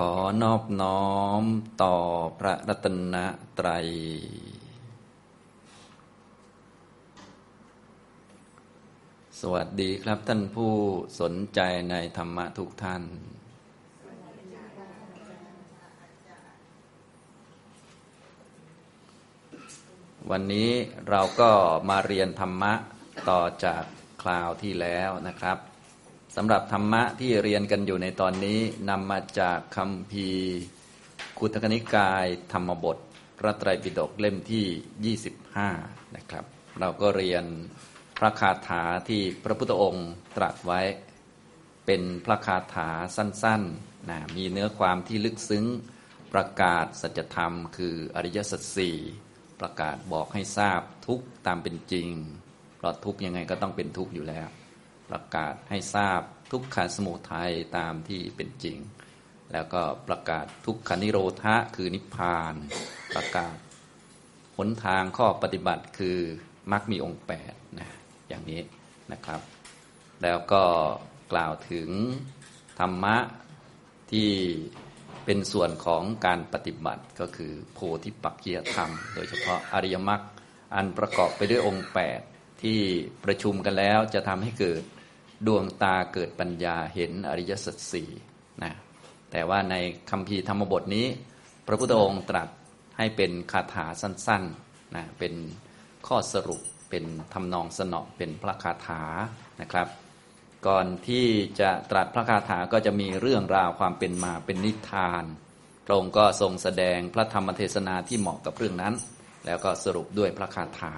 ขอนอบน้อมต่อพระรัตนตรัย สวัสดีครับท่านผู้สนใจในธรรมะทุกท่าน วันนี้เราก็มาเรียนธรรมะต่อจากคราวที่แล้วนะครับ สำหรับธรรมะที่เรียนกันอยู่ในตอนนี้นำมาจากคำพีคุตกนิกายธรรมบทพระไตรปิฎกเล่มที่ 25 นะครับ เราก็เรียนพระคาถาที่พระพุทธองค์ตรัสไว้ เป็นพระคาถาสั้นๆนะมีเนื้อความที่ลึกซึ้งประกาศสัจธรรม คืออริยสัจสี่ประกาศบอกให้ทราบทุกตามเป็นจริงเพราะทุกยังไงก็ต้องเป็นทุกอยู่แล้ว ประกาศให้ทราบทุกขสมุทัยตามที่เป็นจริง แล้วก็ประกาศทุกขานิโรธะคือนิพพาน ประกาศหนทางข้อปฏิบัติคือมรรคมีองค์แปดนะอย่างนี้นะครับ แล้วก็กล่าวถึงธรรมะที่เป็นส่วนของการปฏิบัติก็คือโพธิปักเกียธรรม โดยเฉพาะอริยมรรคอันประกอบไปด้วยองค์ 8 ที่ประชุมกันแล้วจะทำให้เกิด ดวงตาเกิดปัญญาเห็นอริยสัจสี่นะแต่ว่าในคำพีธรรมบทนี้ พระพุทธองค์ตรัสให้เป็นคาถาสั้นๆนะเป็นข้อสรุปเป็นทำนองสนอเป็นพระคาถานะครับ ก่อนที่จะตรัสพระคาถาก็จะมีเรื่องราวความเป็นมาเป็นนิทานพระองค์ก็ทรงแสดงพระธรรมเทศนาที่เหมาะกับเรื่องนั้น แล้วก็สรุปด้วยพระคาถา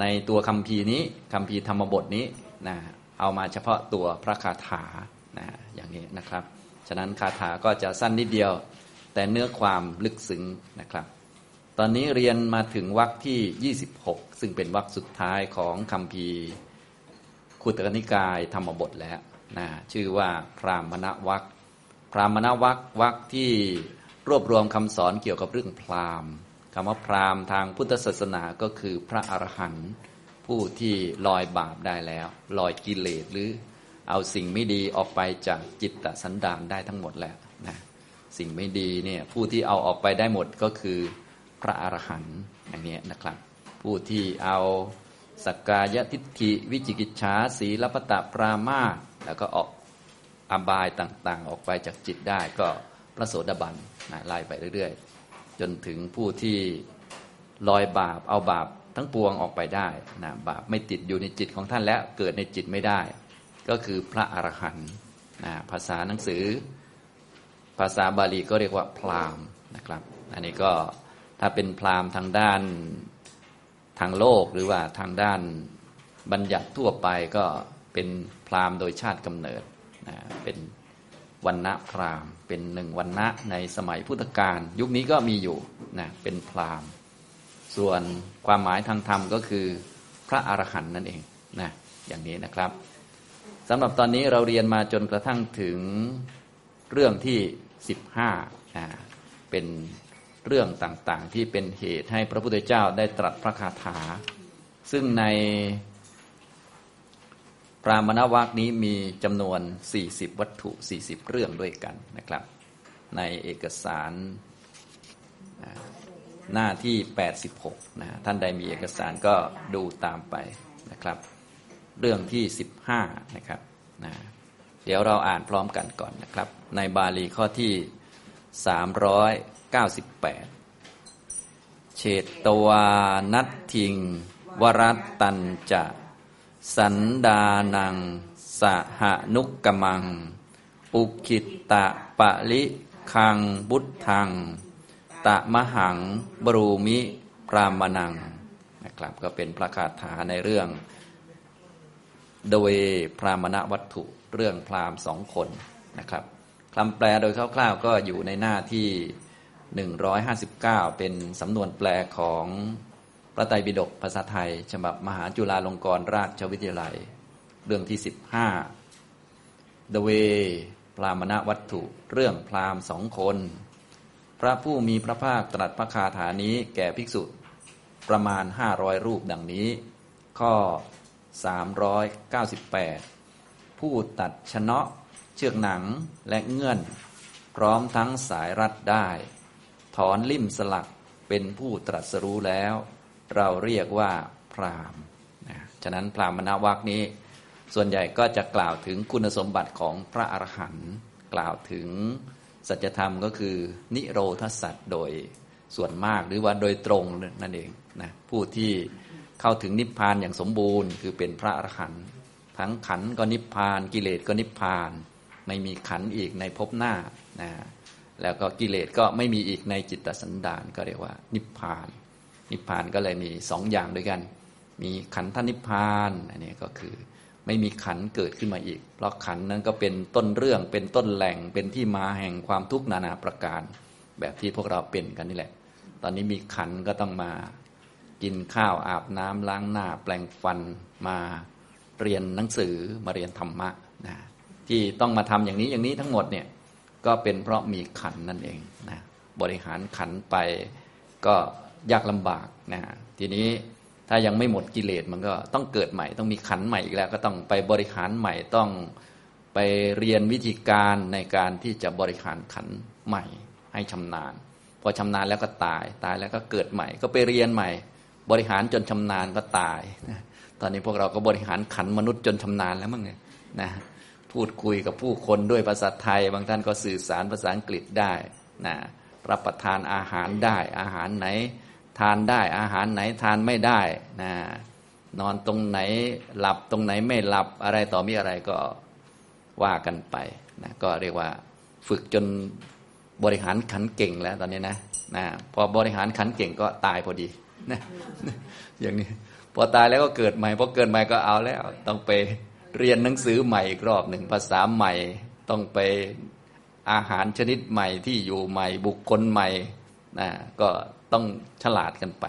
ในตัวคำพีนี้คำพีธรรมบทนี้นะ เอามาเฉพาะตัวพระคาถานะอย่างนี้นะครับ ฉะนั้นคาถาก็จะสั้นนิดเดียว แต่เนื้อความลึกซึ้งนะครับ ตอนนี้เรียนมาถึงวรรคที่ 26 ซึ่งเป็นวรรคสุดท้ายของคำพีขุตกนิกายธรรมบทแล้วนะชื่อว่าพรามณวรรคพรามณวรรควรรคที่รวบรวมคำสอนเกี่ยวกับเรื่องพราหมณ์คำว่าพราหมณ์ทางพุทธศาสนาก็คือพระอรหันต์ ผู้ที่ลอยบาปได้แล้ว ลอยกิเลสหรือเอาสิ่งไม่ดีออกไปจากจิตตสันดานได้ทั้งหมดแล้วนะสิ่งไม่ดีเนี่ยผู้ที่เอาออกไปได้หมดก็คือพระอรหันต์อย่างนี้นะครับ ผู้ที่เอาสักกายทิฏฐิวิจิกิจฉาสีลปตะปรามาแล้วก็ออกอบายต่างๆ ออกไปจากจิตได้ก็พระโสดาบันนะไล่ไปเรื่อยๆ จนถึงผู้ที่ลอยบาปเอาบาป ทั้งปวงออกไปได้นะบาปไม่ติดอยู่ในจิตของท่านแล้วเกิดในจิตไม่ได้ ก็คือพระอรหันต์นะภาษาหนังสือ ภาษาบาลีก็เรียกว่าพราหมณ์นะครับ อันนี้ก็ถ้าเป็นพราหมณ์ทางด้านทางโลกหรือว่าทางด้านบัญญัติทั่วไปก็เป็นพราหมณ์โดยชาติกำเนิดนะเป็นวันณะพราหมณ์ เป็นหนึ่งวันณะในสมัยพุทธกาลยุคนี้ก็มีอยู่นะเป็นพราหมณ์ ส่วนความหมายทางธรรมก็คือพระอรหันต์นั่นเองนะอย่างนี้นะครับสำหรับตอนนี้เราเรียนมาจนกระทั่งถึงเรื่องที่สิบห้าเป็นเรื่องต่างๆ ที่เป็นเหตุให้พระพุทธเจ้าได้ตรัสพระคาถา ซึ่งในปรามณวักนี้มีจำนวน 40 วัตถุ 40 เรื่องด้วยกันนะครับ ในเอกสาร หน้าที่ 86นะท่านใดมีเอกสารก็ดูตามไปนะครับ เรื่องที่ 15 นะครับนะเดี๋ยวเราอ่านพร้อมกันก่อนนะครับ ในบาลีข้อที่ 398 เฉตตวานัตทิง วรัตตันจะ สันดานัง สหนุกกมัง อุคิตตะปะลิคังบุตทัง ตะมหังบรูมิพรามนังนะครับก็เป็นพระคาถาในเรื่อง โดยพรามณวัตถุเรื่องพรามสองคนนะครับคำแปลโดยคร่าวๆ ก็อยู่ในหน้าที่ 159 เป็นสำนวนแปลของพระไตรปิฎกภาษาไทย ฉบับมหาจุฬาลงกรณราชวิทยาลัย เรื่องที่ 15 The Way พรามณวัตถุ เรื่องพรามสองคน พระผู้มีพระภาคตรัสพระคาถานี้แก่ภิกษุประมาณห้าร้อยรูปดังนี้ ข้อ 398 ผู้ตัดชนะเชือกหนังและเงื่อน พร้อมทั้งสายรัดได้ ถอนลิ่มสลักเป็นผู้ตรัสรู้แล้ว เราเรียกว่าพรามนะฉะนั้นพรามณวักนี้ ส่วนใหญ่ก็จะกล่าวถึงคุณสมบัติของพระอรหันต์กล่าวถึง สัจธรรมก็คือนิโรธสัตว์โดยส่วนมากหรือว่าโดยตรงนั่นเองนะผู้ที่เข้าถึงนิพพานอย่างสมบูรณ์ คือเป็นพระอรหันต์ทั้งขันก็นิพพาน กิเลสก็นิพพาน ไม่มีขันอีกในภพหน้านะแล้วก็กิเลสก็ไม่มีอีกในจิตสันดานก็เรียกว่า นิพพาน นิพพานก็เลยมีสองอย่างด้วยกัน มีขันธนิพพานอันนี้ก็คือ ไม่มีขันเกิดขึ้นมาอีก เพราะขันนั้นก็เป็นต้นเรื่องเป็นต้นแหล่งเป็นที่มาแห่งความทุกข์นานาประการ แบบที่พวกเราเป็นกันนี่แหละ ตอนนี้มีขันก็ต้องมา กินข้าวอาบน้ำล้างหน้า แปลงฟันมาเรียนหนังสือมาเรียนธรรมะนะที่ต้องมาทำอย่างนี้อย่างนี้ทั้งหมดเนี่ยก็เป็นเพราะมีขันนั่นเองนะบริหารขันไปก็ยากลำบากนะทีนี้ ถ้ายังไม่หมดกิเลสมันก็ต้องเกิดใหม่ ต้องมีขันใหม่อีกแล้ว ก็ต้องไปบริหารใหม่ต้องไปเรียนวิธีการในการที่จะบริหารขันใหม่ ให้ชำนาญ พอชำนาญแล้วก็ตาย ตายแล้วก็เกิดใหม่ ก็ไปเรียนใหม่ บริหารจนชำนาญก็ตายตอนนี้พวกเราก็บริหารขันมนุษย์จนชำนาญแล้วมั้งเนี่ยนะพูดคุยกับผู้คนด้วยภาษาไทย บางท่านก็สื่อสารภาษาอังกฤษได้นะรับประทานอาหารได้อาหารไหน ทานได้อาหารไหนทานไม่ได้นะนอนตรงไหนหลับตรงไหนไม่หลับอะไรต่อมีอะไรก็ว่ากันไปนะก็เรียกว่าฝึกจนบริหารขันเก่งแล้วตอนนี้นะนะพอบริหารขันเก่งก็ตายพอดีนะอย่างนี้พอตายแล้วก็เกิดใหม่พอเกิดใหม่ก็เอาแล้ว ต้องไปเรียนหนังสือใหม่อีกรอบหนึ่งภาษาใหม่ ต้องไปอาหารชนิดใหม่ที่อยู่ใหม่บุคคลใหม่นะก็ ต้องฉลาดกันไป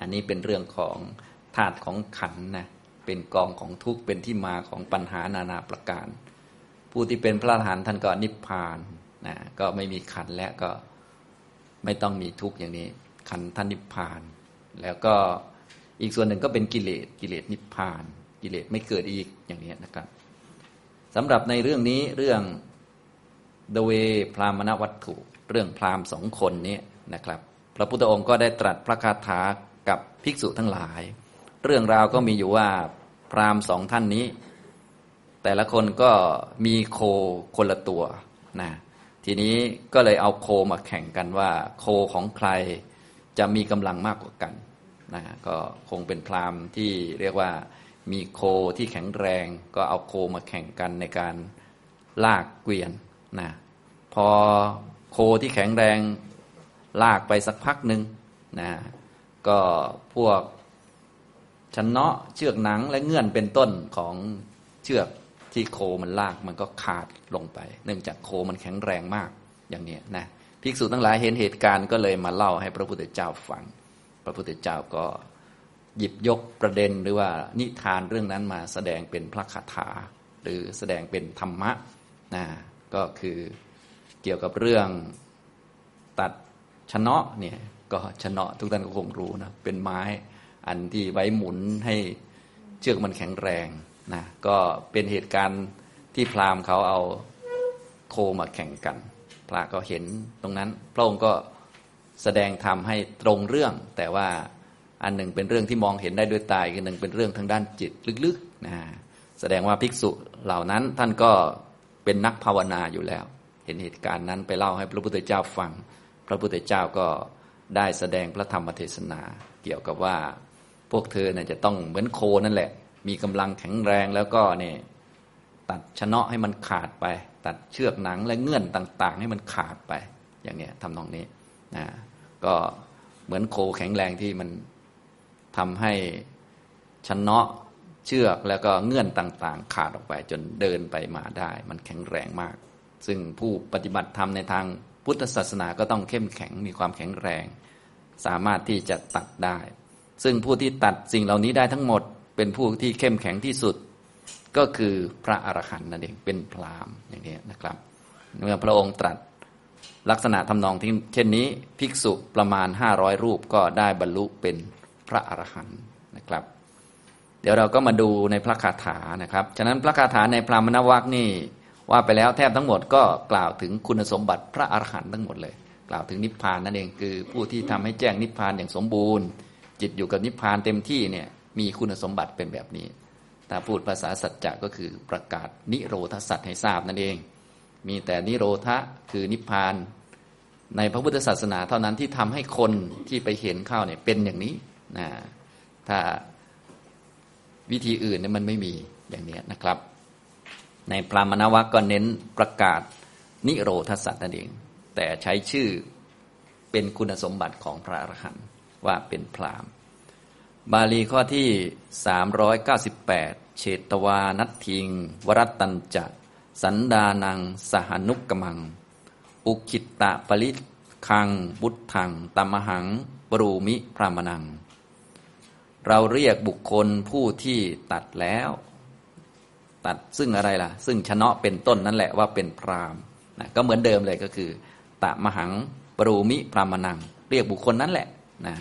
อันนี้เป็นเรื่องของธาตุของขันนะเป็นกองของทุกข์เป็นที่มาของปัญหานานาประการ ผู้ที่เป็นพระอรหันต์ท่านก็นิพพานนะก็ไม่มีขันแล้วก็ไม่ต้องมีทุกข์อย่างนี้ ขันท่านนิพพาน แล้วก็อีกส่วนหนึ่งก็เป็นกิเลสกิเลสนิพพาน กิเลสไม่เกิดอีกอย่างนี้นะครับสำหรับในเรื่องนี้เรื่องเดเวพรามณวัตถุ เรื่องพรามสองคนนี้ นะครับ พระพุทธองค์ก็ได้ตรัสพระคาถากับภิกษุทั้งหลาย เรื่องราวก็มีอยู่ว่าพราหมณ์สองท่านนี้ แต่ละคนก็มีโคคนละตัวนะทีนี้ก็เลยเอาโคมาแข่งกันว่า โคของใครจะมีกำลังมากกว่ากันนะก็คงเป็นพราหมณ์ที่เรียกว่ามีโคที่แข็งแรง ก็เอาโคมาแข่งกันในการลากเกวียนนะพอโคที่แข็งแรง ลากไปสักพักหนึ่งนะก็พวกชันเนาะเชือกหนังและเงื่อนเป็นต้นของเชือกที่โคมันลากมันก็ขาดลงไป เนื่องจากโคมันแข็งแรงมากอย่างนี้นะภิกษุทั้งหลายเห็นเหตุการณ์ก็เลยมาเล่าให้พระพุทธเจ้าฟัง พระพุทธเจ้าก็หยิบยกประเด็นหรือว่านิทานเรื่องนั้นมาแสดงเป็นพระคาถา หรือแสดงเป็นธรรมะนะก็คือเกี่ยวกับเรื่องตัด ชนะเนี่ยก็ชนะทุกท่านก็คงรู้นะเป็นไม้อันที่ไว้หมุนให้เชือกมันแข็งแรงนะก็เป็นเหตุการณ์ที่พราหมณ์เขาเอาโคมาแข่งกัน พระก็เห็นตรงนั้น พระองค์ก็แสดงธรรมให้ตรงเรื่อง แต่ว่าอันหนึ่งเป็นเรื่องที่มองเห็นได้ด้วยตาอีกหนึ่งเป็นเรื่องทางด้านจิตลึกๆนะแสดงว่าภิกษุเหล่านั้นท่านก็เป็นนักภาวนาอยู่แล้ว เห็นเหตุการณ์นั้นไปเล่าให้พระพุทธเจ้าฟัง ระพุทธเจ้าก็ได้แสดงพระธรรมเทศนา เกี่ยวกับว่าพวกเธอเนี่ยจะต้องเหมือนโคนั่นแหละ มีกำลังแข็งแรงแล้วก็เนี่ยตัดชนะให้มันขาดไป ตัดเชือกหนังและเงื่อนต่างๆ ให้มันขาดไปอย่างเนี้ยทำนองนี้นะก็เหมือนโคแข็งแรงที่มันทำให้ชนะเชือกแล้วก็เงื่อนต่างๆ ขาดออกไปจนเดินไปมาได้ มันแข็งแรงมาก ซึ่งผู้ปฏิบัติธรรมในทาง พุทธศาสนาก็ต้องเข้มแข็งมีความแข็งแรง สามารถที่จะตัดได้ ซึ่งผู้ที่ตัดสิ่งเหล่านี้ได้ทั้งหมด เป็นผู้ที่เข้มแข็งที่สุด ก็คือพระอรหันต์นั่นเองเป็นพรามอย่างนี้นะครับ เมื่อพระองค์ตรัสลักษณะทำนองที่เช่นนี้ภิกษุประมาณ 500 รูปก็ได้บรรลุเป็นพระอรหันต์นะครับ เดี๋ยวเราก็มาดูในพระคาถานะครับ ฉะนั้นพระคาถาในพรามณวักนี่ ว่าไปแล้วแทบทั้งหมดก็กล่าวถึงคุณสมบัติพระอรหันต์ทั้งหมดเลย กล่าวถึงนิพพานนั่นเองคือผู้ที่ทำให้แจ้งนิพพานอย่างสมบูรณ์ จิตอยู่กับนิพพานเต็มที่เนี่ยมีคุณสมบัติเป็นแบบนี้ ถ้าพูดภาษาสัจจะก็คือประกาศนิโรธสัจให้ทราบนั่นเอง มีแต่นิโรธะคือนิพพาน ในพระพุทธศาสนาเท่านั้นที่ทำให้คนที่ไปเห็นเข้าเนี่ยเป็นอย่างนี้นะถ้าวิธีอื่นเนี่ยมันไม่มีอย่างนี้นะครับ ในพรามณวัคก็เน้นประกาศนิโรธสัตว์นั่นเอง แต่ใช้ชื่อเป็นคุณสมบัติของพระอรหันต์ว่าเป็นพรามบาลีข้อที่ 398 เชตวานัตทิง วรัตัญจะ สันดานัง สหนุกกมัง อุคิตตะปริคัง บุตทังตัมหัง ปรูมิพรามนัง เราเรียกบุคคลผู้ที่ตัดแล้ว ตัดซึ่งอะไรล่ะ ซึ่งชนะเป็นต้นนั่นแหละว่าเป็นพรามนะก็เหมือนเดิมเลยก็คือ ตะมหังปรูมิพรามนัง เรียกบุคคลนั้นแหละนะ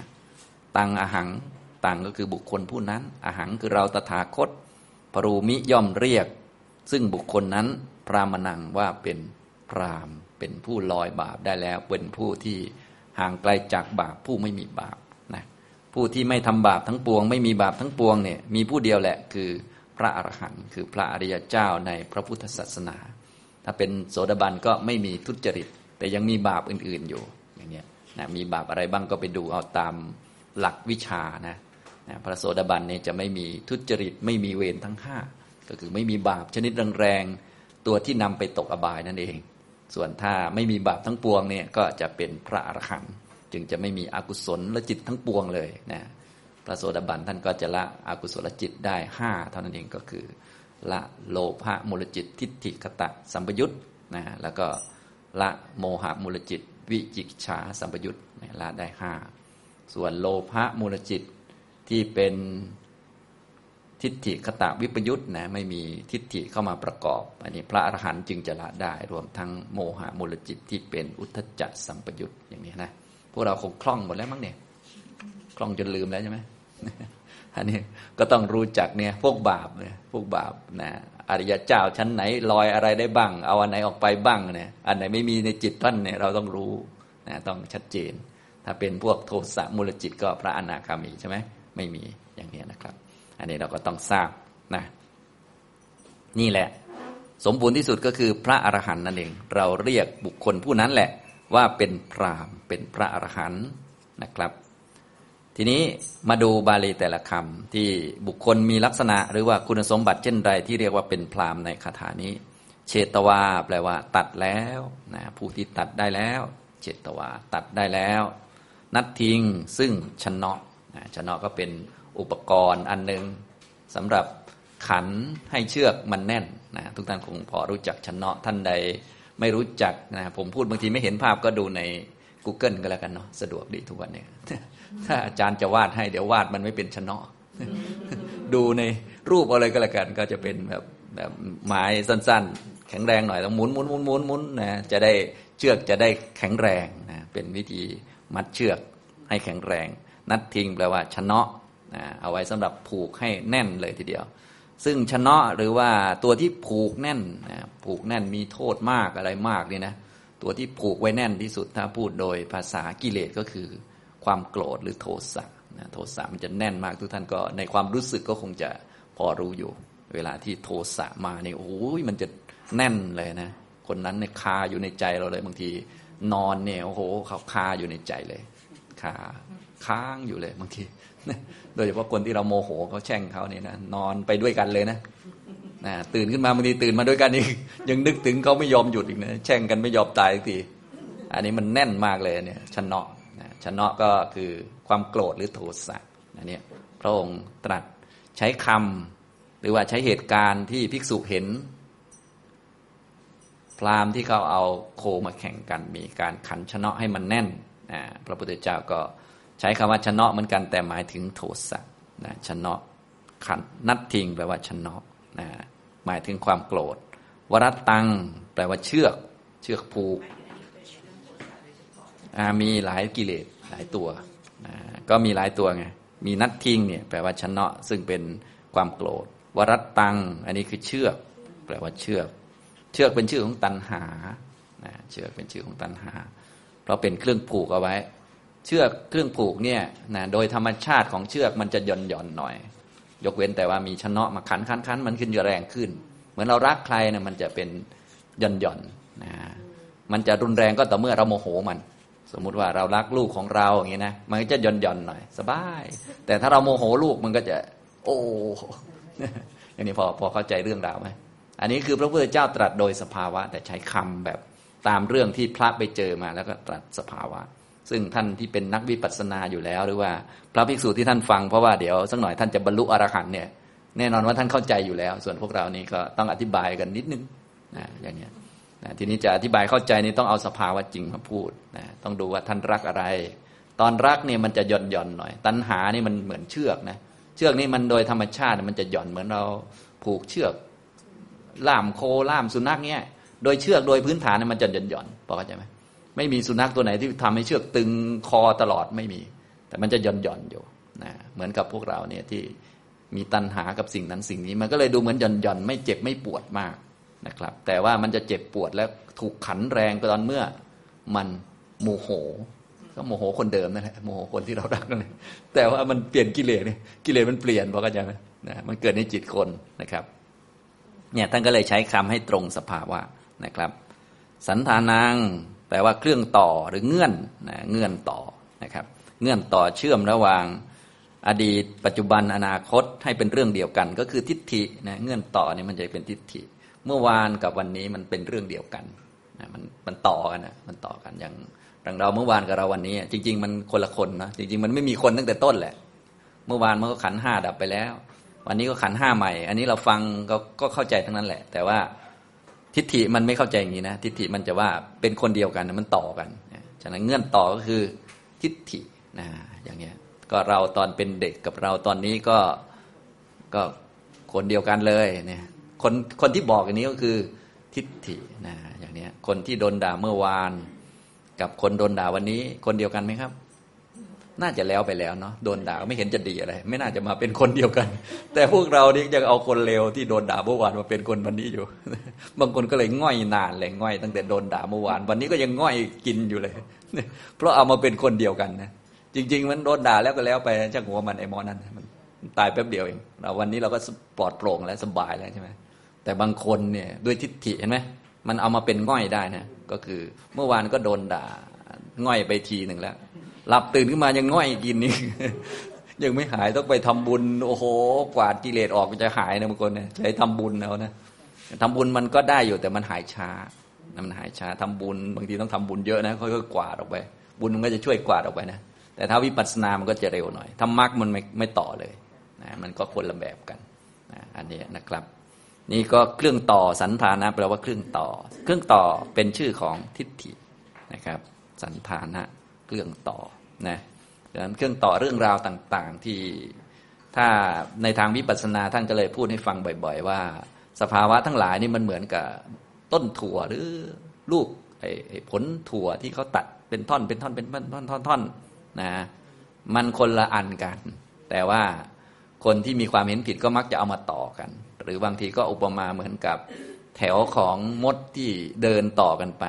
ตังอหังตังก็คือบุคคลผู้นั้นอหังคือเราตถาคต ปรูมิย่อมเรียก ซึ่งบุคคลนั้นพรามนังว่าเป็นพรามเป็นผู้ลอยบาปได้แล้ว เป็นผู้ที่ห่างไกลจากบาปผู้ไม่มีบาปนะผู้ที่ไม่ทำบาปทั้งปวง ไม่มีบาปทั้งปวงเนี่ยมีผู้เดียวแหละคือ ระอรหันต์คือพระอริยเจ้าในพระพุทธศาสนา ถ้าเป็นโสดาบันก็ไม่มีทุจริต แต่ยังมีบาปอื่น ๆอยู่อย่างนี้ยนะมีบาปอะไรบ้างก็ไปดูเอาตามหลักวิชานะพระโสดาบันเนี่ยจะไม่มีทุจริต ไม่มีเวรทั้งห้าก็คือไม่มีบาปชนิดแรงๆตัวที่นำไปตกอบายนั่นเอง ส่วนถ้าไม่มีบาปทั้งปวงเนี่ยก็จะเป็นพระอรหันต์จึงจะไม่มีอกุศลและจิตทั้งปวงเลยนะ พระโสดาบันท่านก็จะละอกุศลจิตได้ห้าเท่านั้นเองก็คือ ละโลภะมูลจิตทิฏฐิคตะสัมปยุตนะแล้วก็ละโมหะมูลจิต วิจิกฉาสัมปยุตละได้ห้าส่วนโลภะมูลจิตที่เป็นทิฏฐิคตะวิปยุตนะไม่มีทิฏฐิเข้ามาประกอบ อันนี้พระอรหันต์จึงจะละได้ รวมทั้งโมหะมูลจิตที่เป็นอุทธจักสัมปยุตอย่างนี้นะพวกเราคงคล่องหมดแล้วมั้งเนี่ย คล่องจนลืมแล้วใช่ไหมอันนี้ก็ต้องรู้จักเนี่ยพวกบาปเนี่ยพวกบาปนะอริยเจ้าชั้นไหนลอยอะไรได้บ้าง เอาอันไหนออกไปบ้างเนี่ยอันไหนไม่มีในจิตท่านเนี่ยเราต้องรู้นะต้องชัดเจน ถ้าเป็นพวกโทสะมูลจิตก็พระอนาคามีใช่ไหมไม่มีอย่างนี้นะครับ อันนี้เราก็ต้องทราบนะนี่แหละ สมบูรณ์ที่สุดก็คือพระอรหันต์นั่นเอง เราเรียกบุคคลผู้นั้นแหละว่าเป็นพรามเป็นพระอรหันต์นะครับ ทีนี้มาดูบาลีแต่ละคำที่บุคคลมีลักษณะ หรือว่าคุณสมบัติเช่นไรที่เรียกว่าเป็นพรามในคาถานี้ เชตวา แปลว่า ตัดแล้วนะผู้ที่ตัดได้แล้ว เชตวา ตัดได้แล้ว นัดทิ้งซึ่งชนะชนะก็เป็นอุปกรณ์อันหนึ่งสำหรับขันให้เชือกมันแน่นนะทุกท่านคงพอรู้จักชนะท่านใดไม่รู้จักนะผมพูดบางทีไม่เห็นภาพก็ดูใน Google ก็แล้วกันเนาะสะดวกดีทุกวันเนี้ ถ้าอาจารย์จะวาดให้เดี๋ยววาดมันไม่เป็นชนะดูในรูปอะไรก็แล้วกัน ก็จะเป็นแบบแบบไม้สั้น ๆ แข็งแรงหน่อยต้องหมุนหมุนหมุนหมุนหมุนนะจะได้เชือกจะได้แข็งแรงนะเป็นวิธีมัดเชือกให้แข็งแรง นัดทิ้งแปลว่าชนะนะเอาไว้สำหรับผูกให้แน่นเลยทีเดียว ซึ่งชนะหรือว่าตัวที่ผูกแน่นนะผูกแน่นมีโทษมากอะไรมากนี่นะตัวที่ผูกไว้แน่นที่สุดถ้าพูดโดยภาษากิเลสก็คือ ความโกรธหรือโทสะนะโทสะมันจะแน่นมากทุกท่านก็ในความรู้สึกก็คงจะพอรู้อยู่ เวลาที่โทสะมาเนี่ยโอ้ยมันจะแน่นเลยนะ คนนั้นเนี่ยคาอยู่ในใจเราเลยบางทีนอนเนี่ยโอ้โหเขาคาอยู่ในใจเลยคาค้างอยู่เลยบางทีโดยเฉพาะคนที่เราโมโหเขาแช่งเขาเนี่ยนะนอนไปด้วยกันเลยนะนะตื่นขึ้นมาบางทีตื่นมาด้วยกันอีกยังนึกถึงเขาไม่ยอมหยุดอีกนะแช่งกันไม่ยอมตายทีอันนี้มันแน่นมากเลยเนี่ยชนะนะ ชนะก็คือความโกรธหรือโทสะอันนี้พระองค์ตรัสใช้คำหรือว่าใช้เหตุการณ์ที่ภิกษุเห็น พราหมณ์ที่เขาเอาโคมาแข่งกันมีการขันชนะให้มันแน่นพระพุทธเจ้าก็ใช้คำว่าชนะเหมือนกันแต่หมายถึงโทสะนะชนะขันนัดทิ้งแปลว่าชนะนะหมายถึงความโกรธวรัตตัง แปลว่าเชือก เชือกผูก มีหลายกิเลสหลายตัว ก็มีหลายตัวไง มีนัดทิ้งเนี่ยแปลว่าชนะซึ่งเป็นความโกรธ วรัตตัง อันนี้คือเชือก แปลว่าเชือก เชือกเป็นชื่อของตันหา เชือกเป็นชื่อของตันหา เพราะเป็นเครื่องผูกเอาไว้ เชือกเครื่องผูกเนี่ยนะโดยธรรมชาติของเชือกมันจะหย่อนหย่อนหน่อย ยกเว้นแต่ว่ามีชนะมาขันขันขันมันขึ้นจะแรงขึ้น เหมือนเรารักใครเนะมันจะเป็นหย่อนหย่อนนะมันจะรุนแรงก็ต่อเมื่อเราโมโหมัน สมมุติว่าเรารักลูกของเราอย่างนี้นะมันก็จะหย่อนหย่อนหน่อยสบาย แต่ถ้าเราโมโหลูกมันก็จะ โอ้อย่างนี้พอพอเข้าใจเรื่องราวไหมอันนี้คือพระพุทธเจ้าตรัสโดยสภาวะ แต่ใช้คำแบบตามเรื่องที่พระไปเจอมาแล้วก็ตรัสสภาวะ ซึ่งท่านที่เป็นนักวิปัสสนาอยู่แล้ว หรือว่าพระภิกษุที่ท่านฟังเพราะว่าเดี๋ยวสักหน่อยท่านจะบรรลุอรหันต์เนี่ยแน่นอนว่าท่านเข้าใจอยู่แล้ว ส่วนพวกเรานี่ก็ต้องอธิบายกันนิดนึงนะอย่างนี้ นะทีนี้จะอธิบายเข้าใจนี่ต้องเอาสภาวะจริงมาพูดนะต้องดูว่าท่านรักอะไร ตอนรักเนี่ยมันจะหย่อนหย่อนหน่อย ตัณหานี่มันเหมือนเชือกนะเชือกนี่มันโดยธรรมชาติมันจะหย่อนเหมือนเราผูกเชือก ล่ามโคล่ามสุนัขเนี่ยโดยเชือกโดยพื้นฐานมันจะหย่อนหย่อนพอเข้าใจไหมไม่มีสุนัขตัวไหนที่ทำให้เชือกตึงคอตลอดไม่มี แต่มันจะหย่อนหย่อนอยู่นะเหมือนกับพวกเราเนี่ยที่มีตัณหากับสิ่งนั้นสิ่งนี้ มันก็เลยดูเหมือนหย่อนหย่อนไม่เจ็บไม่ปวดมาก นะครับ แต่ว่ามันจะเจ็บปวดและถูกขันแรงตอนเมื่อมันโมโห ก็โมโหคนเดิมนั่นแหละโมโหคนที่เรารักนั่นแหละแต่ว่ามันเปลี่ยนกิเลสเนี่ยกิเลสมันเปลี่ยนพอเข้าใจไหมนะมันเกิดในจิตคนนะครับเนี่ยท่านก็เลยใช้คำให้ตรงสภาวะนะครับ สันทานังแปลว่าเครื่องต่อหรือเงื่อนนะเงื่อนต่อนะครับ เงื่อนต่อเชื่อมระหว่างอดีต ปัจจุบันอนาคตให้เป็นเรื่องเดียวกัน ก็คือทิฏฐินะเงื่อนต่อนี่มันจะเป็นทิฏฐิ เมื่อวานกับวันนี้มันเป็นเรื่องเดียวกันนะมันมันต่อกันนะมันต่อกันอย่างดังเราเมื่อวานกับเราวันนี้ จริง ๆ มันคนละคนนะจริง ๆ มันไม่มีคนตั้งแต่ต้นแหละ เมื่อวานมันก็ขันห้าดับไปแล้ว วันนี้ก็ขันห้าใหม่ อันนี้เราฟังก็ก็เข้าใจทั้งนั้นแหละ แต่ว่าทิฏฐิมันไม่เข้าใจอย่างนี้นะทิฏฐิมันจะว่าเป็นคนเดียวกันมันต่อกันฉะนั้นเงื่อนต่อก็คือทิฏฐินะอย่างเนี้ยก็เราตอนเป็นเด็กกับเราตอนนี้ก็ก็คนเดียวกันเลยเนี่ย คนคนที่บอกอย่างนี้ก็คือทิฏฐินะอย่างเนี้ย คนที่โดนด่าเมื่อวาน กับคนโดนด่าวันนี้ คนเดียวกันไหมครับ น่าจะแล้วไปแล้วเนาะโดนด่าไม่เห็นจะดีอะไร ไม่น่าจะมาเป็นคนเดียวกัน แต่พวกเรานี่ยังเอาคนเลวที่โดนด่าเมื่อวานมาเป็นคนวันนี้อยู่ บางคนก็เลยง่อยนานเลยง่อยตั้งแต่โดนด่าเมื่อวาน วันนี้ก็ยังง่อยกินอยู่เลย เพราะเอามาเป็นคนเดียวกันนะจริง ๆ มันโดนด่าแล้วก็แล้วไปช่างหัวมันไอ้มอนั้นมันตายแป๊บเดียวเองเราวันนี้เราก็ปลอดโปร่งแล้วสบายแล้วใช่ไหม แต่บางคนเนี่ยด้วยทิฏฐิเห็นไหมมันเอามาเป็นง่อยได้นะก็คือ เมื่อวานก็โดนด่าง่อยไปทีหนึ่งแล้ว หลับตื่นขึ้นมายังง่อยกินนี่ยังไม่หายต้องไปทำบุญโอ้โห กวาดกิเลสออกจะหายนะบางคนเนี่ยใช้ทำบุญเอานะทำบุญมันก็ได้อยู่แต่มันหายช้ามันหายช้าทำบุญ บางทีต้องทำบุญเยอะนะค่อยๆกวาดออกไป บุญมันก็จะช่วยกวาดออกไปนะแต่ถ้าวิปัสสนามันก็จะเร็วหน่อยถ้ามรรคมันไม่ไม่ต่อเลยนะมันก็คนละแบบกันนะอันนี้นะครับ นี่ก็เครื่องต่อสันธานะแปลว่าเครื่องต่อ เครื่องต่อเป็นชื่อของทิฏฐินะครับ สันธานะเครื่องต่อนะดังนั้นเครื่องต่อเรื่องราวต่างๆที่ถ้าในทางวิปัสสนาท่านก็เลยพูดให้ฟังบ่อย ๆ ว่า สภาวะทั้งหลายนี่มันเหมือนกับต้นถั่วหรือลูกไอ้ผลถั่วที่เขาตัดเป็นท่อนเป็นท่อนเป็นท่อนท่อนท่อนอนนะมันคนละอันกัน แต่ว่าคนที่มีความเห็นผิดก็มักจะเอามาต่อกัน หรือบางทีก็อุปมาเหมือนกับแถวของมดที่เดินต่อกันไป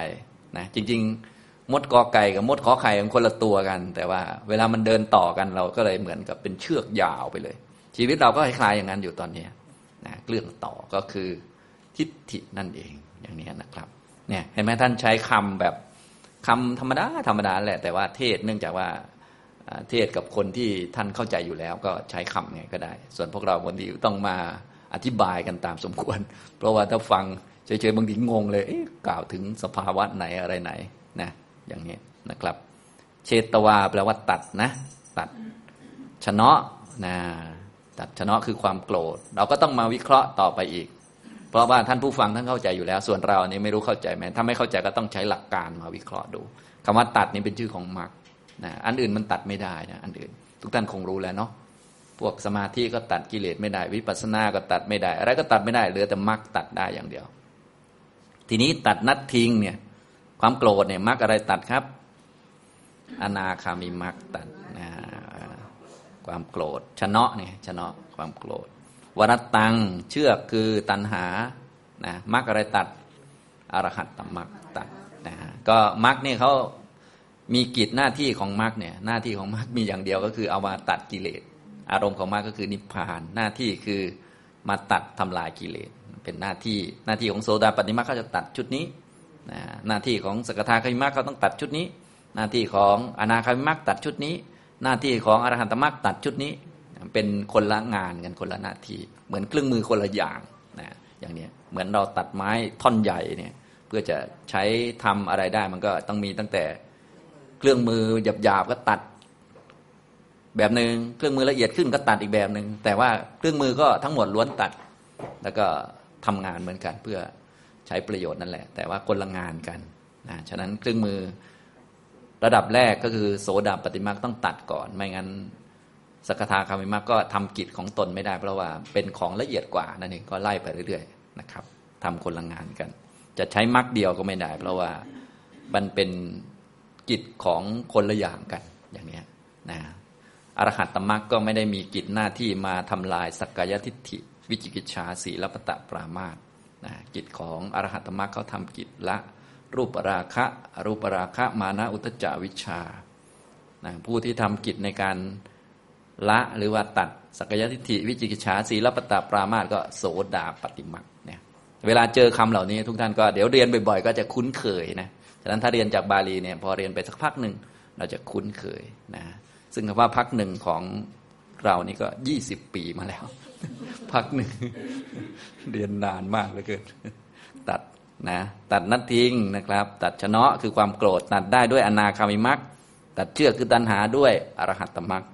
นะจริง ๆ มดกอไก่กับมดขอไข่มันคนละตัวกัน แต่ว่าเวลามันเดินต่อกันเราก็เลยเหมือนกับเป็นเชือกยาวไปเลย ชีวิตเราก็คล้ายๆอย่างนั้นอยู่ตอนนี้นะเรื่องต่อก็คือทิฏฐินั่นเองอย่างนี้นะครับเนี่ยเห็นไหมท่านใช้คำแบบคำธรรมดาธรรมดาแหละแต่ว่าเทศเนื่องจากว่าเทศกับคนที่ท่านเข้าใจอยู่แล้ว ก็ใช้คำไงก็ได้ ส่วนพวกเราบางทีต้องมา อธิบายกันตามสมควร เพราะว่าถ้าฟังเฉยๆบางทีงงเลยกล่าวถึงสภาวะไหนอะไรไหนนะอย่างนี้นะครับ เชตวาแปลว่าตัดนะ ตัดชนะนะตัดชนะคือความโกรธ เราก็ต้องมาวิเคราะห์ต่อไปอีก เพราะว่าท่านผู้ฟังท่านเข้าใจอยู่แล้ว ส่วนเรานี่ไม่รู้เข้าใจไหมถ้าไม่เข้าใจก็ต้องใช้หลักการมาวิเคราะห์ดูคำว่าตัดนี่เป็นชื่อของมรรคนะอันอื่นมันตัดไม่ได้นะอันอื่น ทุกท่านคงรู้แล้วเนาะ วกสมาธิก็ตัดกิเลสไม่ได้ วิปัสสนาก็ตัดไม่ได้ อะไรก็ตัดไม่ได้เหลือแต่มรรคตัดได้อย่างเดียว ทีนี้ตัดนัดทิ้งเนี่ย ความโกรธเนี่ยมรรคอะไรตัดครับ อนาคามีมรรคตัดนะความโกรธชนะเนี่ยชนะความโกรธวรตังเชือกคือตันหานะมรรคอะไรตัดอรหัตตมรรคตัดนะฮะก็มรรคเนี่ยเขามีกิจหน้าที่ของมรรคเนี่ยหน้าที่ของมรรคมีอย่างเดียวก็คือเอามาตัดกิเลส อารมณ์ของมรรคก็คือนิพพานหน้าที่คือมาตัดทำลายกิเลสเป็นหน้าที่หน้าที่ของโสดาปัตติมรรคเขาจะตัดชุดนี้นะหน้าที่ของสกทาคามิมรรคเขาต้องตัดชุดนี้ หน้าที่ของอนาคามิมรรคตัดชุดนี้ หน้าที่ของอรหันตมรรคตัดชุดนี้ เป็นคนละงานกันคนละหน้าที่ เหมือนเครื่องมือคนละอย่างนะอย่างนี้เหมือนเราตัดไม้ท่อนใหญ่เนี่ยเพื่อจะใช้ทำอะไรได้มันก็ต้องมีตั้งแต่เครื่องมือหยาบๆก็ตัด แบบหนึ่งเครื่องมือละเอียดขึ้นก็ตัดอีกแบบหนึ่งแต่ว่าเครื่องมือก็ทั้งหมดล้วนตัด แล้วก็ทำงานเหมือนกันเพื่อใช้ประโยชน์นั่นแหละ แต่ว่าคนละงานกันนะฉะนั้นเครื่องมือระดับแรกก็คือ โสดาปฏิมาต้องตัดก่อน ไม่งั้นสกทาคามิมาก็ทำกิจของตนไม่ได้ เพราะว่าเป็นของละเอียดกว่านั่นเองก็ไล่ไปเรื่อยๆนะครับทำคนละงานกัน จะใช้มรรคเดียวก็ไม่ได้ เพราะว่ามันเป็นกิจของคนละอย่างกันอย่างนี้นะ อรหัตตมรรคก็ไม่ได้มีกิจหน้าที่มาทำลายสักกายทิฏฐิ วิจิกิจชาสีลปตะปรามาตนะกิจของอรหัตตมรรคเขาทำกิจละ รูปราคะอรูปราคะมานะอุตจาวิชานะผู้ที่ทำกิจในการละหรือว่าตัดสักกายทิฏฐิวิจิกิจฉาสีลปตะปรามาตก็โสดาปฏิมักเนี่ยเวลาเจอคำเหล่านี้ทุกท่านก็เดี๋ยวเรียนบ่อยๆ ก็จะคุ้นเคยนะฉะนั้นถ้าเรียนจากบาลีเนี่ยพอเรียนไปสักพักหนึ่งเราจะคุ้นเคยนะ ซึ่งคำว่าพักหนึ่งของเรานี่ก็ยี่สิบปีมาแล้ว พักหนึ่งเรียนนานมากเหลือเกินตัดนะตัดนัดทิ้งนะครับ ตัดชนะคือความโกรธตัดได้ด้วยอนาคามิมักตัดเชื่อคือตัณหาด้วยอรหัตตมัก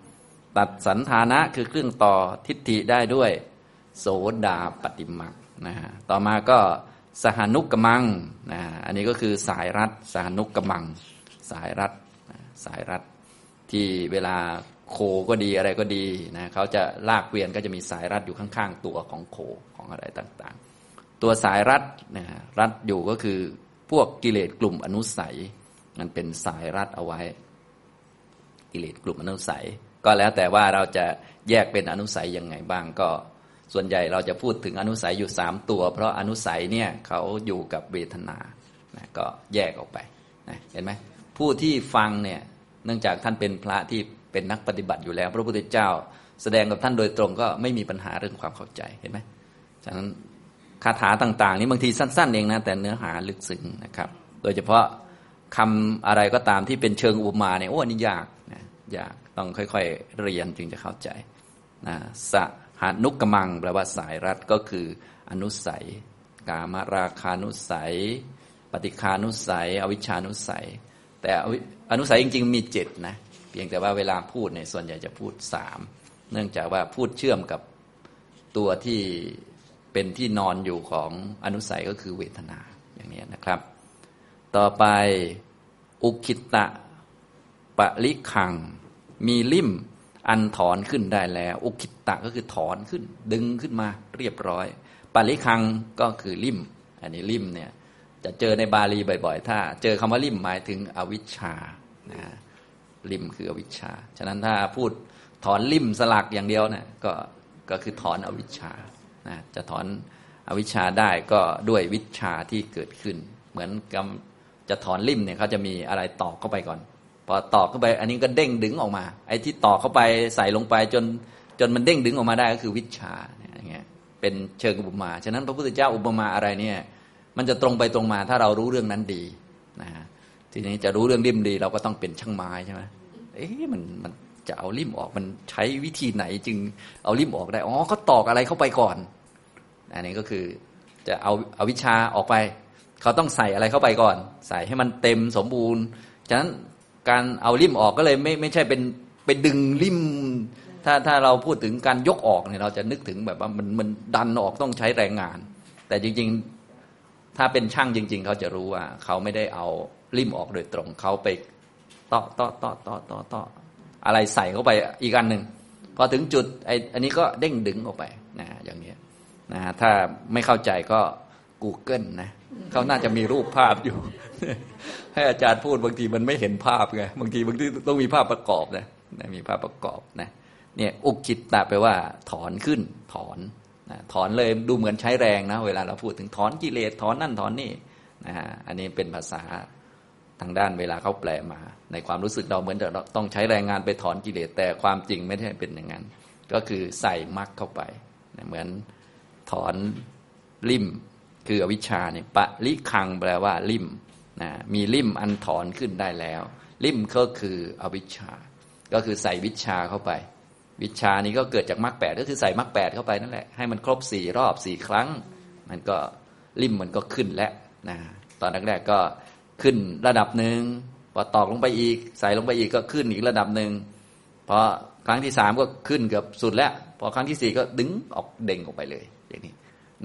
ตัดสันธานะคือเครื่องต่อทิฏฐิได้ด้วย โสดาปฏิมักนะฮะต่อมาก็สหนุกกมังนะอันนี้ก็คือสายรัดสหนุกมัง สายรัดสายรัด ที่เวลาโคก็ดีอะไรก็ดีนะเขาจะลากเกวียนก็จะมีสายรัดอยู่ข้างๆ ตัวของโคของอะไรต่างๆ ตัวสายรัดนะรัดอยู่ก็คือพวกกิเลสกลุ่มอนุสัย มันเป็นสายรัดเอาไว้ กิเลสกลุ่มอนุสัย ก็แล้วแต่ว่าเราจะแยกเป็นอนุสัยยังไงบ้างก็ส่วนใหญ่เราจะพูดถึงอนุสัยอยู่สามตัว เพราะอนุสัยเนี่ยเขาอยู่กับเวทนานะก็แยกออกไปนะเห็นไหมผู้ที่ฟังเนี่ย เนื่องจากท่านเป็นพระที่เป็นนักปฏิบัติอยู่แล้ว พระพุทธเจ้า แสดงกับท่านโดยตรงก็ไม่มีปัญหาเรื่องความเข้าใจเห็นไหมฉะนั้นคาถาต่าง ๆ นี่บางทีสั้น ๆ เองนะแต่เนื้อหาลึกซึ้งนะครับ โดยเฉพาะคำอะไรก็ตามที่เป็นเชิงอุปมาเนี่ยโอ้อันนี้ยากนะยากต้องค่อยๆเรียนจึงจะเข้าใจนะสหานุกมังแปลว่าสายรัดก็คืออนุสัย กามราคานุสัย ปฏิคานุสัย อวิชานุสัย แต่อนุสัยจริง ๆ มีเจ็ดนะ เพียงแต่ว่าเวลาพูดเนี่ยส่วนใหญ่จะพูดสามเนื่องจากว่าพูดเชื่อมกับตัวที่เป็นที่นอนอยู่ของอนุสัยก็คือเวทนาอย่างนี้นะครับ ต่อไปอุคิตะปะลิคัง มีลิ่มอันถอนขึ้นได้แล้ว อุคิตะก็คือถอนขึ้น ดึงขึ้นมาเรียบร้อยปาลิคังก็คือลิ่ม อันนี้ลิ่มเนี่ย จะเจอในบาลีบ่อย ๆ ถ้า เจอคำว่าลิมหมายถึงอวิชชานะลิ่มคืออวิชชา ฉะนั้นถ้าพูดถอนลิมสลักอย่างเดียวนี่ยก็ก็คือถอนอวิชชานะจะถอนอวิชชาได้ก็ด้วยวิชาที่เกิดขึ้น เหมือนกับจะถอนลิมเนี่ยเขาจะมีอะไรตอกเข้าไปก่อน พอตอกเข้าไป อันนี้ก็เด้งดึงออกมา ไอ้ที่ตอกเข้าไปใส่ลงไปจนจนมันเด้งดึงออกมาได้ก็คือวิชาอย่างเงี้ยเป็นเชิงอุปมา ฉะนั้นพระพุทธเจ้าอุปมาอะไรเนี่ย มันจะตรงไปตรงมาถ้าเรารู้เรื่องนั้นดีนะฮะทีนี้จะรู้เรื่องริมดี เราก็ต้องเป็นช่างไม้ใช่ไหมเอ๊ะมันมันจะเอาริมออกมันใช้วิธีไหนจึงเอาริมออกได้อ๋อเขาตอกอะไรเข้าไปก่อนอันนี้ก็คือจะเอาเอาวิชาออกไป เขาต้องใส่อะไรเข้าไปก่อน ใส่ให้มันเต็มสมบูรณ์ฉะนั้นการเอาริมออกก็เลยไม่ไม่ใช่เป็นเป็นดึงริมถ้าถ้าเราพูดถึงการยกออกเนี่ยเราจะนึกถึงแบบว่ามันมันดันออกต้องใช้แรงงาน แต่จริงๆ ถ้าเป็นช่างจริง ๆ เขาจะรู้ว่า เขาไม่ได้เอาริมออกโดยตรง เขาไปต่อต่อต่อต่อต่อต่ออะไรใส่เข้าไปอีกอันหนึ่งพอถึงจุดไออันนี้ก็เด้งดึงออกไปนะอย่างนี้นะถ้าไม่เข้าใจก็ Google นะเขาน่าจะมีรูปภาพอยู่ ให้อาจารย์พูดบางทีมันไม่เห็นภาพไงบางทีบางทีต้องมีภาพประกอบนะมีภาพประกอบนะเนี่ยอุกจิตตะแปลว่า ถอนขึ้น ถอน นะถอนเลยดูเหมือนใช้แรงนะ เวลาเราพูดถึงถอนกิเลสถอนนั่นถอนนี่นะฮะอันนี้เป็นภาษาทางด้านเวลาเขาแปลมา ในความรู้สึกเราเหมือนเราต้องใช้แรงงานไปถอนกิเลสแต่ความจริงไม่ได้เป็นอย่างนั้น ก็คือใส่มรรคเข้าไปเหมือนถอนลิ่มคืออวิชชาเนี่ยปะลิคังแปลว่าลิ่มนะมีลิ่มอันถอนขึ้นได้แล้ว ลิ่มก็คืออวิชชา ก็คือใส่วิชาเข้าไป วิชานี้ก็เกิดจากมรรคแปดก็คือใส่มรรคแปดเข้าไปนั่นแหละให้มันครบสี่รอบสี่ครั้ง มันก็ลิ่มมันก็ขึ้นแล้วนะตอนแรกๆก็ขึ้นระดับหนึ่งพอตอกลงไปอีก ใส่ลงไปอีกก็ขึ้นอีกระดับหนึ่งพอครั้งที่สามก็ขึ้นเกือบสุดแล้ว พอครั้งที่สี่ก็ดึงออกเด้งออกไปเลยอย่างนี้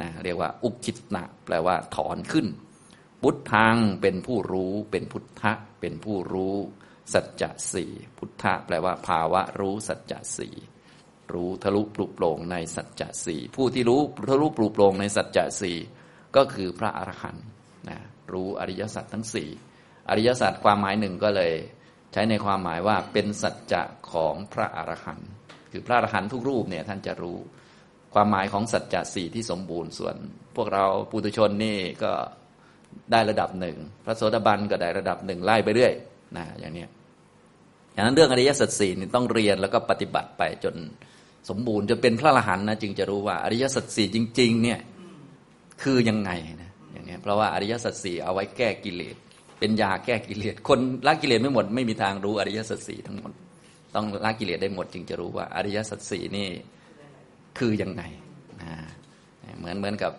นะเรียกว่า อุคิตนะแปลว่าถอนขึ้น พุทธังเป็นผู้รู้เป็นพุทธะเป็นผู้รู้ สัจจะสี่พุทธะแปลว่าภาวะรู้สัจจะสี่รู้ทะลุปลุกโปร่งในสัจจะสี่ผู้ที่รู้ทะลุปลุกโปร่งในสัจจะสี่ก็คือพระอรหันต์นะรู้อริยสัจทั้งสี่อริยสัจความหมายหนึ่งก็เลย ใช้ในความหมายว่าเป็นสัจจะของพระอรหันต์คือพระอรหันต์ทุกรูปเนี่ยท่านจะรู้ความหมายของสัจจะสี่ที่สมบูรณ์ส่วน พวกเราปุถุชนนี่ก็ได้ระดับหนึ่งพระโสดาบันก็ได้ระดับหนึ่งไล่ไปเรื่อย นะอย่างนี้อย่างนั้นเรื่องอริยสัจสี่นี่ต้องเรียนแล้วก็ปฏิบัติไปจนสมบูรณ์จะเป็นพระอรหันต์นะจึงจะรู้ว่าอริยสัจสี่จริง ๆ เนี่ยคือยังไงนะอย่างนี้เพราะว่าอริยสัจสี่เอาไว้แก้กิเลส เป็นยาแก้กิเลส คนละกิเลสไม่หมด ไม่มีทางรู้อริยสัจสี่ทั้งหมด ต้องละกิเลสได้หมด จึงจะรู้ว่าอริยสัจสี่นี่คือยังไงนะเหมือนเหมือนกับ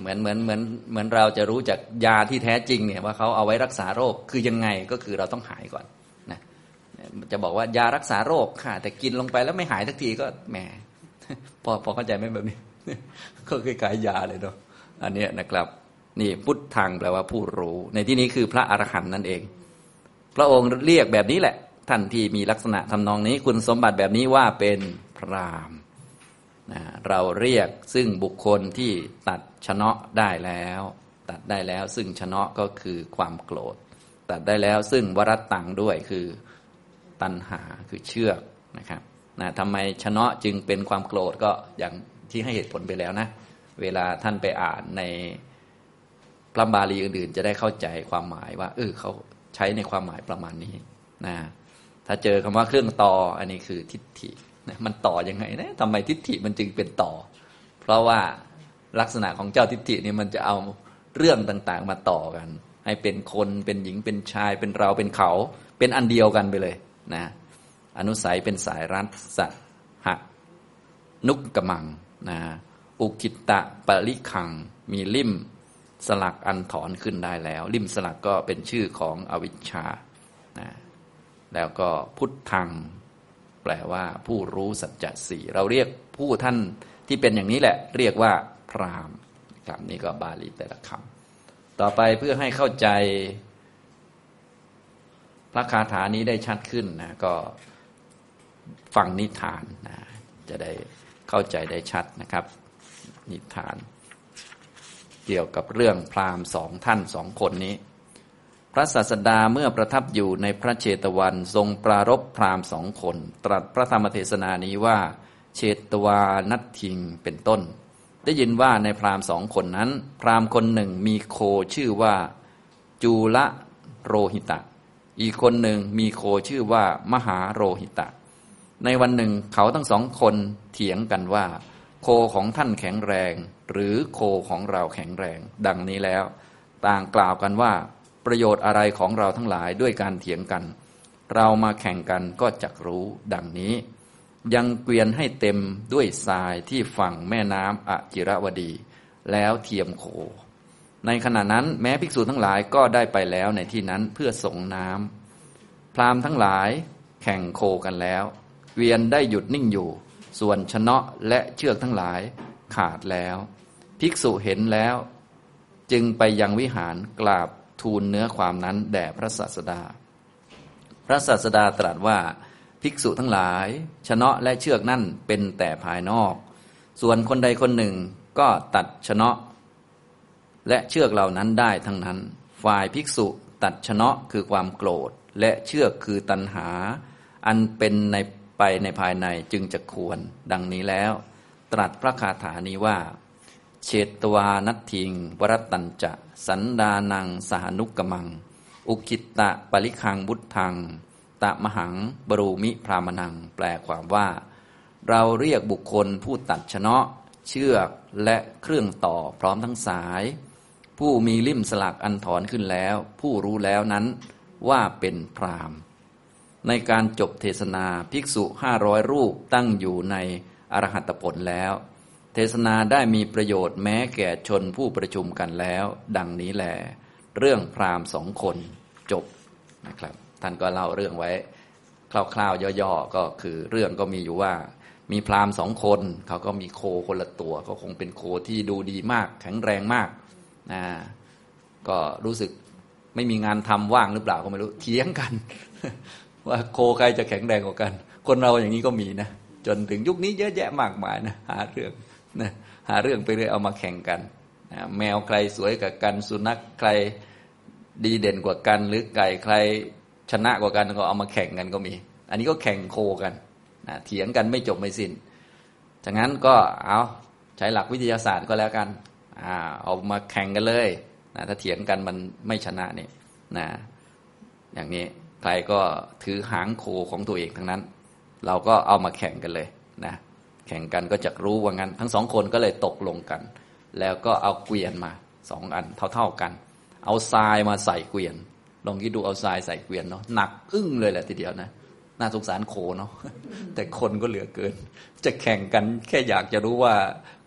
เหมือนเหมือนเหมือนเหมือนเราจะรู้จากยาที่แท้จริงเนี่ยว่าเขาเอาไว้รักษาโรคคือยังไงก็คือเราต้องหายก่อนนะจะบอกว่ายารักษาโรคค่ะ แต่กินลงไปแล้วไม่หายทักทีก็แหมพอพอเข้าใจไหมแบบนี้ ก็คล้ายยาเลยเนาะอันนี้นะครับนี่พุทธังแปลว่าผู้รู้ ในที่นี้คือพระอรหันต์นั่นเอง พระองค์เรียกแบบนี้แหละ ท่านที่มีลักษณะทำนองนี้คุณสมบัติแบบนี้ว่าเป็นพราม นะเราเรียกซึ่งบุคคลที่ตัดชนะได้แล้ว ตัดได้แล้วซึ่งชนะก็คือความโกรธ ตัดได้แล้วซึ่งวรตังด้วยคือตัณหาคือเชือกนะครับนะทำไมชนะจึงเป็นความโกรธก็อย่างที่ให้เหตุผลไปแล้วนะ เวลาท่านไปอ่านในพระบาลีอื่นๆ จะได้เข้าใจความหมายว่าเออเขาใช้ในความหมายประมาณนี้นะถ้าเจอคำว่าเครื่องต่ออันนี้คือทิฏฐิ มันต่อยังไงนะทำไมทิฏฐิมันจึงเป็นต่อ เพราะว่าลักษณะของเจ้าทิฏฐินี่มันจะเอาเรื่องต่างๆมาต่อกัน ให้เป็นคนเป็นหญิงเป็นชายเป็นเราเป็นเขา เป็นอันเดียวกันไปเลยนะอนุสัยเป็นสายรัตสหนุกกมังนะอุคิตะปริคัง มีลิ่มสลักอันถอนขึ้นได้แล้ว ลิ่มสลักก็เป็นชื่อของอวิชชานะแล้วก็พุทธัง แปลว่าผู้รู้สัจจะสี่เราเรียกผู้ท่านที่เป็นอย่างนี้แหละ เรียกว่าพรามครับนี่ก็บาลีแต่ละคำต่อไปเพื่อให้เข้าใจพระคาถานี้ได้ชัดขึ้นนะก็ฟังนิทานนะจะได้เข้าใจได้ชัดนะครับ นิทาน เกี่ยวกับเรื่องพราหมณ์สองท่านสองคนนี้ พระศาสดาเมื่อประทับอยู่ในพระเชตวันทรงปรารบพราหมณ์สองคน ตรัสพระธรรมเทศนานี้ว่า เชตวานัตทิงเป็นต้น ได้ยินว่าในพราหมณ์สองคนนั้น พราหมณ์คนหนึ่งมีโคชื่อว่า จูละโรหิตะ อีกคนหนึ่งมีโคชื่อว่า มหาโรหิตะ ในวันหนึ่งเขาทั้งสองคนเถียงกันว่า โคของท่านแข็งแรง หรือโคของเราแข็งแรง ดังนี้แล้ว ต่างกล่าวกันว่า ประโยชน์อะไรของเราทั้งหลายด้วยการเถียงกัน เรามาแข่งกันก็จักรู้ดังนี้ ยังเกวียนให้เต็มด้วยทรายที่ฝั่งแม่น้ำอจิรวดี แล้วเทียมโคในขณะนั้นแม้ภิกษุทั้งหลายก็ได้ไปแล้วในที่นั้นเพื่อส่งน้ำพราหมณ์ทั้งหลายแข่งโคกันแล้วเกวียนได้หยุดนิ่งอยู่ ส่วนชนะและเชือกทั้งหลายขาดแล้ว ภิกษุเห็นแล้ว จึงไปยังวิหารกราบ ทูลเนื้อความนั้นแด่พระศาสดา พระศาสดาตรัสว่าภิกษุทั้งหลาย ชนะและเชือกนั่นเป็นแต่ภายนอก ส่วนคนใดคนหนึ่งก็ตัดชนะและเชือกเหล่านั้นได้ทั้งนั้น ฝ่ายภิกษุตัดชนะคือความโกรธ และเชือกคือตัณหา อันเป็นในไปในภายในจึงจะควร ดังนี้แล้ว ตรัสพระคาถานี้ว่า เเชตวานัตถิง วรตัญจะ สันดานังสหนุกกมัง อุคิตตะปริคังบุตทัง ตะมหัง บรูมิพรามนัง แปลความว่า เราเรียกบุคคลผู้ตัดชนะ เชือกและเครื่องต่อพร้อมทั้งสาย ผู้มีลิ่มสลักอันถอนขึ้นแล้ว ผู้รู้แล้วนั้นว่าเป็นพรามในการจบเทศนาภิกษุห้าร้อยรูปตั้งอยู่ในอรหัตผลแล้ว เทศนาได้มีประโยชน์แม้แก่ชนผู้ประชุมกันแล้ว ดังนี้แหลเรื่องพราหมณ์สองคนจบนะครับ ท่านก็เล่าเรื่องไว้ คร่าวๆย่อๆก็คือเรื่องก็มีอยู่ว่า มีพราหมณ์สองคน เขาก็มีโคคนละตัว ก็คงเป็นโคที่ดูดีมาก แข็งแรงมากนะก็รู้สึกไม่มีงานทำว่างหรือเปล่าก็ไม่รู้เถียงกัน ว่าโคใครจะแข็งแรงกว่ากัน คนเราอย่างนี้ก็มีนะจนถึงยุคนี้เยอะแยะมากมายนะหาเรื่อง นะหาเรื่องไปเรื่อยเอามาแข่งกันนะแมวใครสวยกว่ากัน สุนัขใครดีเด่นกว่ากัน หรือไก่ใครชนะกว่ากันก็เอามาแข่งกันก็มี อันนี้ก็แข่งโคกันนะเถียงกันไม่จบไม่สิน้นจากนั้นก็เอาใช้หลักวิทยาศาสตร์ก็แล้วกันอาเอามาแข่งกันเลยนะถ้าเถียงกันมันไม่ชนะนี่นะอย่างนี้ใครก็ถือหางโคของตัวเองทั้งนั้น เราก็เอามาแข่งกันเลยนะ แข่งกันก็จะรู้ว่างั้น ทั้งสองคนก็เลยตกลงกัน แล้วก็เอาเกวียนมาสองอันเท่าๆกัน เอาทรายมาใส่เกวียน ลองคิดดูเอาทรายใส่เกวียนเนาะหนักอึ้งเลยแหละทีเดียวนะน่าสงสารโคเนาะแต่คนก็เหลือเกิน จะแข่งกันแค่อยากจะรู้ว่า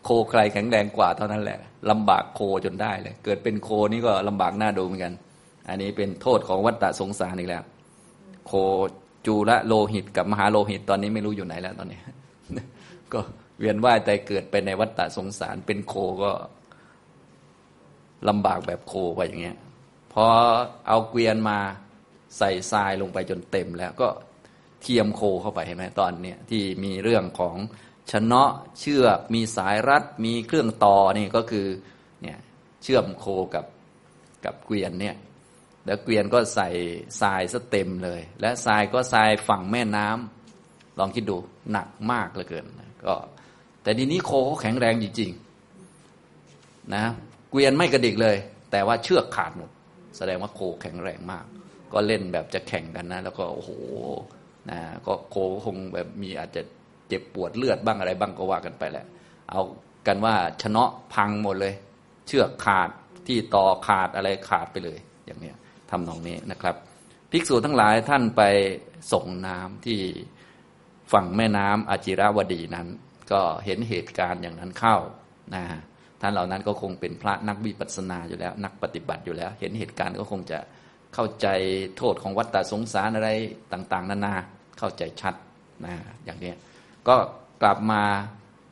โคใครแข็งแรงกว่าเท่านั้นแหละลำบากโคจนได้เลย เกิดเป็นโคนี่ก็ลำบากหน้าดูเหมือนกัน อันนี้เป็นโทษของวัฏฏะสงสารอีกแล้ว โคจูระโลหิตกับมหาโลหิตตอนนี้ไม่รู้อยู่ไหนแล้วตอนนี้ ก็เวียนว่ายแต่เกิดไปในวัฏฏะสงสาร เป็นโคก็ลำบากแบบโคไปอย่างเงี้ยพอเอาเกวียนมาใส่ทรายลงไปจนเต็มแล้วก็เทียมโคเข้าไปเห็นไหมตอนเนี้ยที่มีเรื่องของชนะเชือกมีสายรัดมีเครื่องต่อนี่ก็คือเนี่ยเชื่อมโคกับกับเกวียนเนี่ยแล้วเกวียนก็ใส่ทรายซะเต็มเลย และทรายก็ทรายฝั่งแม่น้ำลองคิดดูหนักมากเหลือเกิน ก็ แต่ดีนี้โคเขาแข็งแรงจริงๆนะเกวียนไม่กระดิกเลย แต่ว่าเชือกขาดหมดแสดงว่าโคแข็งแรงมาก ก็เล่นแบบจะแข่งกันนะ แล้วก็โอ้โหนะก็โคคงแบบมีอาจจะเจ็บปวดเลือดบ้างอะไรบ้างก็ว่ากันไปแหละ เอากันว่าชนะพังหมดเลย เชือกขาดที่ต่อขาดอะไรขาดไปเลย อย่างเนี้ยทำนองนี้นะครับ ภิกษุทั้งหลายท่านไปส่งน้ำที่ ฝั่งแม่น้ำอาจิราวดีนั้น ก็เห็นเหตุการณ์อย่างนั้นเข้านะท่านเหล่านั้นก็คงเป็นพระนักวิปัสสนาอยู่แล้ว นักปฏิบัติอยู่แล้ว เห็นเหตุการณ์ก็คงจะเข้าใจโทษของวัฏฏสงสารอะไรต่าง ๆ นานาเข้าใจชัดนะอย่างนี้ก็กลับมา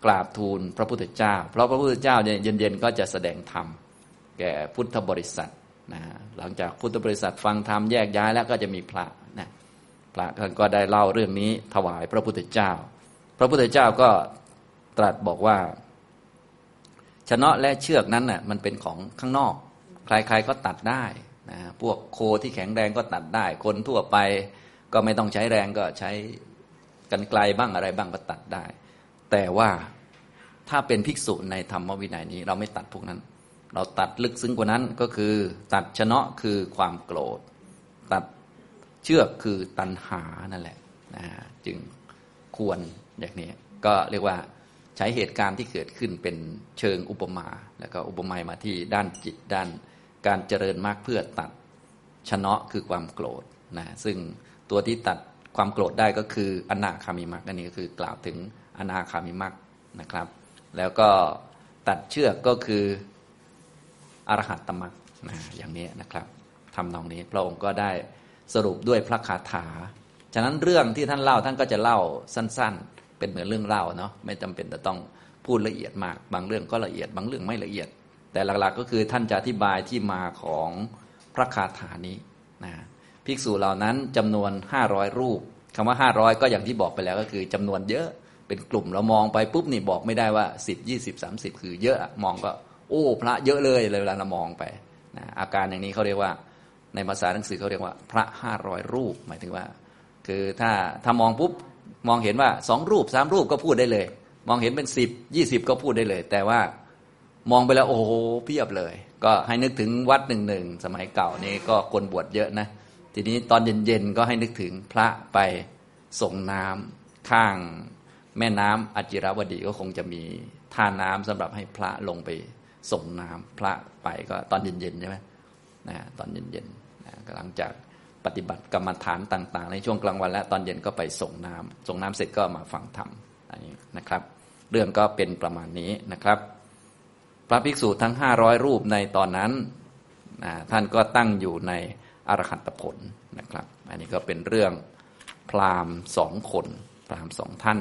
กราบทูลพระพุทธเจ้า เพราะพระพุทธเจ้าเย็นๆก็จะแสดงธรรมแก่พุทธบริษัทนะหลังจากพุทธบริษัทฟังธรรมแยกย้ายแล้วก็จะมีพระ พระท่านก็ได้เล่าเรื่องนี้ถวายพระพุทธเจ้า พระพุทธเจ้าก็ตรัสบอกว่า ชนะและเชือกนั้นน่ะมันเป็นของข้างนอก ใครๆก็ตัดได้นะพวกโคที่แข็งแรงก็ตัดได้ คนทั่วไปก็ไม่ต้องใช้แรงก็ใช้กันไกลบ้างอะไรบ้างก็ตัดได้ แต่ว่าถ้าเป็นภิกษุในธรรมวินัยนี้ เราไม่ตัดพวกนั้น เราตัดลึกซึ้งกว่านั้นก็คือ ตัดชนะคือความโกรธ ตัด เชือกคือตัณหานั่นแหละนะจึงควรอย่างนี้ก็เรียกว่าใช้เหตุการณ์ที่เกิดขึ้นเป็นเชิงอุปมา แล้วก็อุปมามาที่ด้านจิตด้านการเจริญมากเพื่อตัดชนะคือความโกรธนะซึ่งตัวที่ตัดความโกรธได้ก็คืออนาคามิมักอันนี้ก็คือกล่าวถึงอนาคามิมักนะครับ แล้วก็ตัดเชือกก็คืออรหัตตมรรคนะอย่างนี้นะครับทำนองนี้พระองค์ก็ได้ สรุปด้วยพระคาถา ฉะนั้นเรื่องที่ท่านเล่าท่านก็จะเล่าสั้น ๆ เป็นเหมือนเรื่องเล่าเนาะไม่จำเป็นจะต้องพูดละเอียดมาก บางเรื่องก็ละเอียดบางเรื่องไม่ละเอียด แต่หลักๆก็คือท่านจะอธิบายที่มาของพระคาถานี้นะภิกษุเหล่านั้นจำนวน 500 รูปคำว่า 500 ก็อย่างที่บอกไปแล้วก็คือจำนวนเยอะเป็นกลุ่มเรามองไปปุ๊บนี่บอกไม่ได้ว่า 10 20 30 คือเยอะมองก็ โอ้ พระเยอะเลยเวลาเรามองไปนะอาการอย่างนี้เขาเรียกว่า ในภาษาหนังสือเขาเรียกว่า พระห้าร้อยรูป หมายถึงว่า คือถ้าถ้ามองปุ๊บมองเห็นว่าสองรูปสามรูปก็พูดได้เลย มองเห็นเป็นสิบยี่สิบก็พูดได้เลย แต่ว่ามองไปแล้วโอ้โหเพียบเลย ก็ให้นึกถึงวัดหนึ่งหนึ่งสมัยเก่านี้ก็คนบวชเยอะนะทีนี้ตอนเย็นๆก็ให้นึกถึงพระไปส่งน้ำข้างแม่น้ำอจิรวดีก็คงจะมีท่าน้ำสำหรับให้พระลงไปส่งน้ำพระไปก็ตอนเย็นๆใช่ไหมนะตอนเย็นๆน หลังจากปฏิบัติกรรมฐานต่าง ๆ ในช่วงกลางวันและตอนเย็นก็ไปส่งน้ำส่งน้ำเสร็จก็มาฟังธรรมอันนี้นะครับ เรื่องก็เป็นประมาณนี้นะครับ พระภิกษุทั้งห้าร้อยรูปในตอนนั้นท่านก็ตั้งอยู่ในอรหันตผลนะครับ อันนี้ก็เป็นเรื่องพราหมณ์สองคน พราหมณ์สองท่าน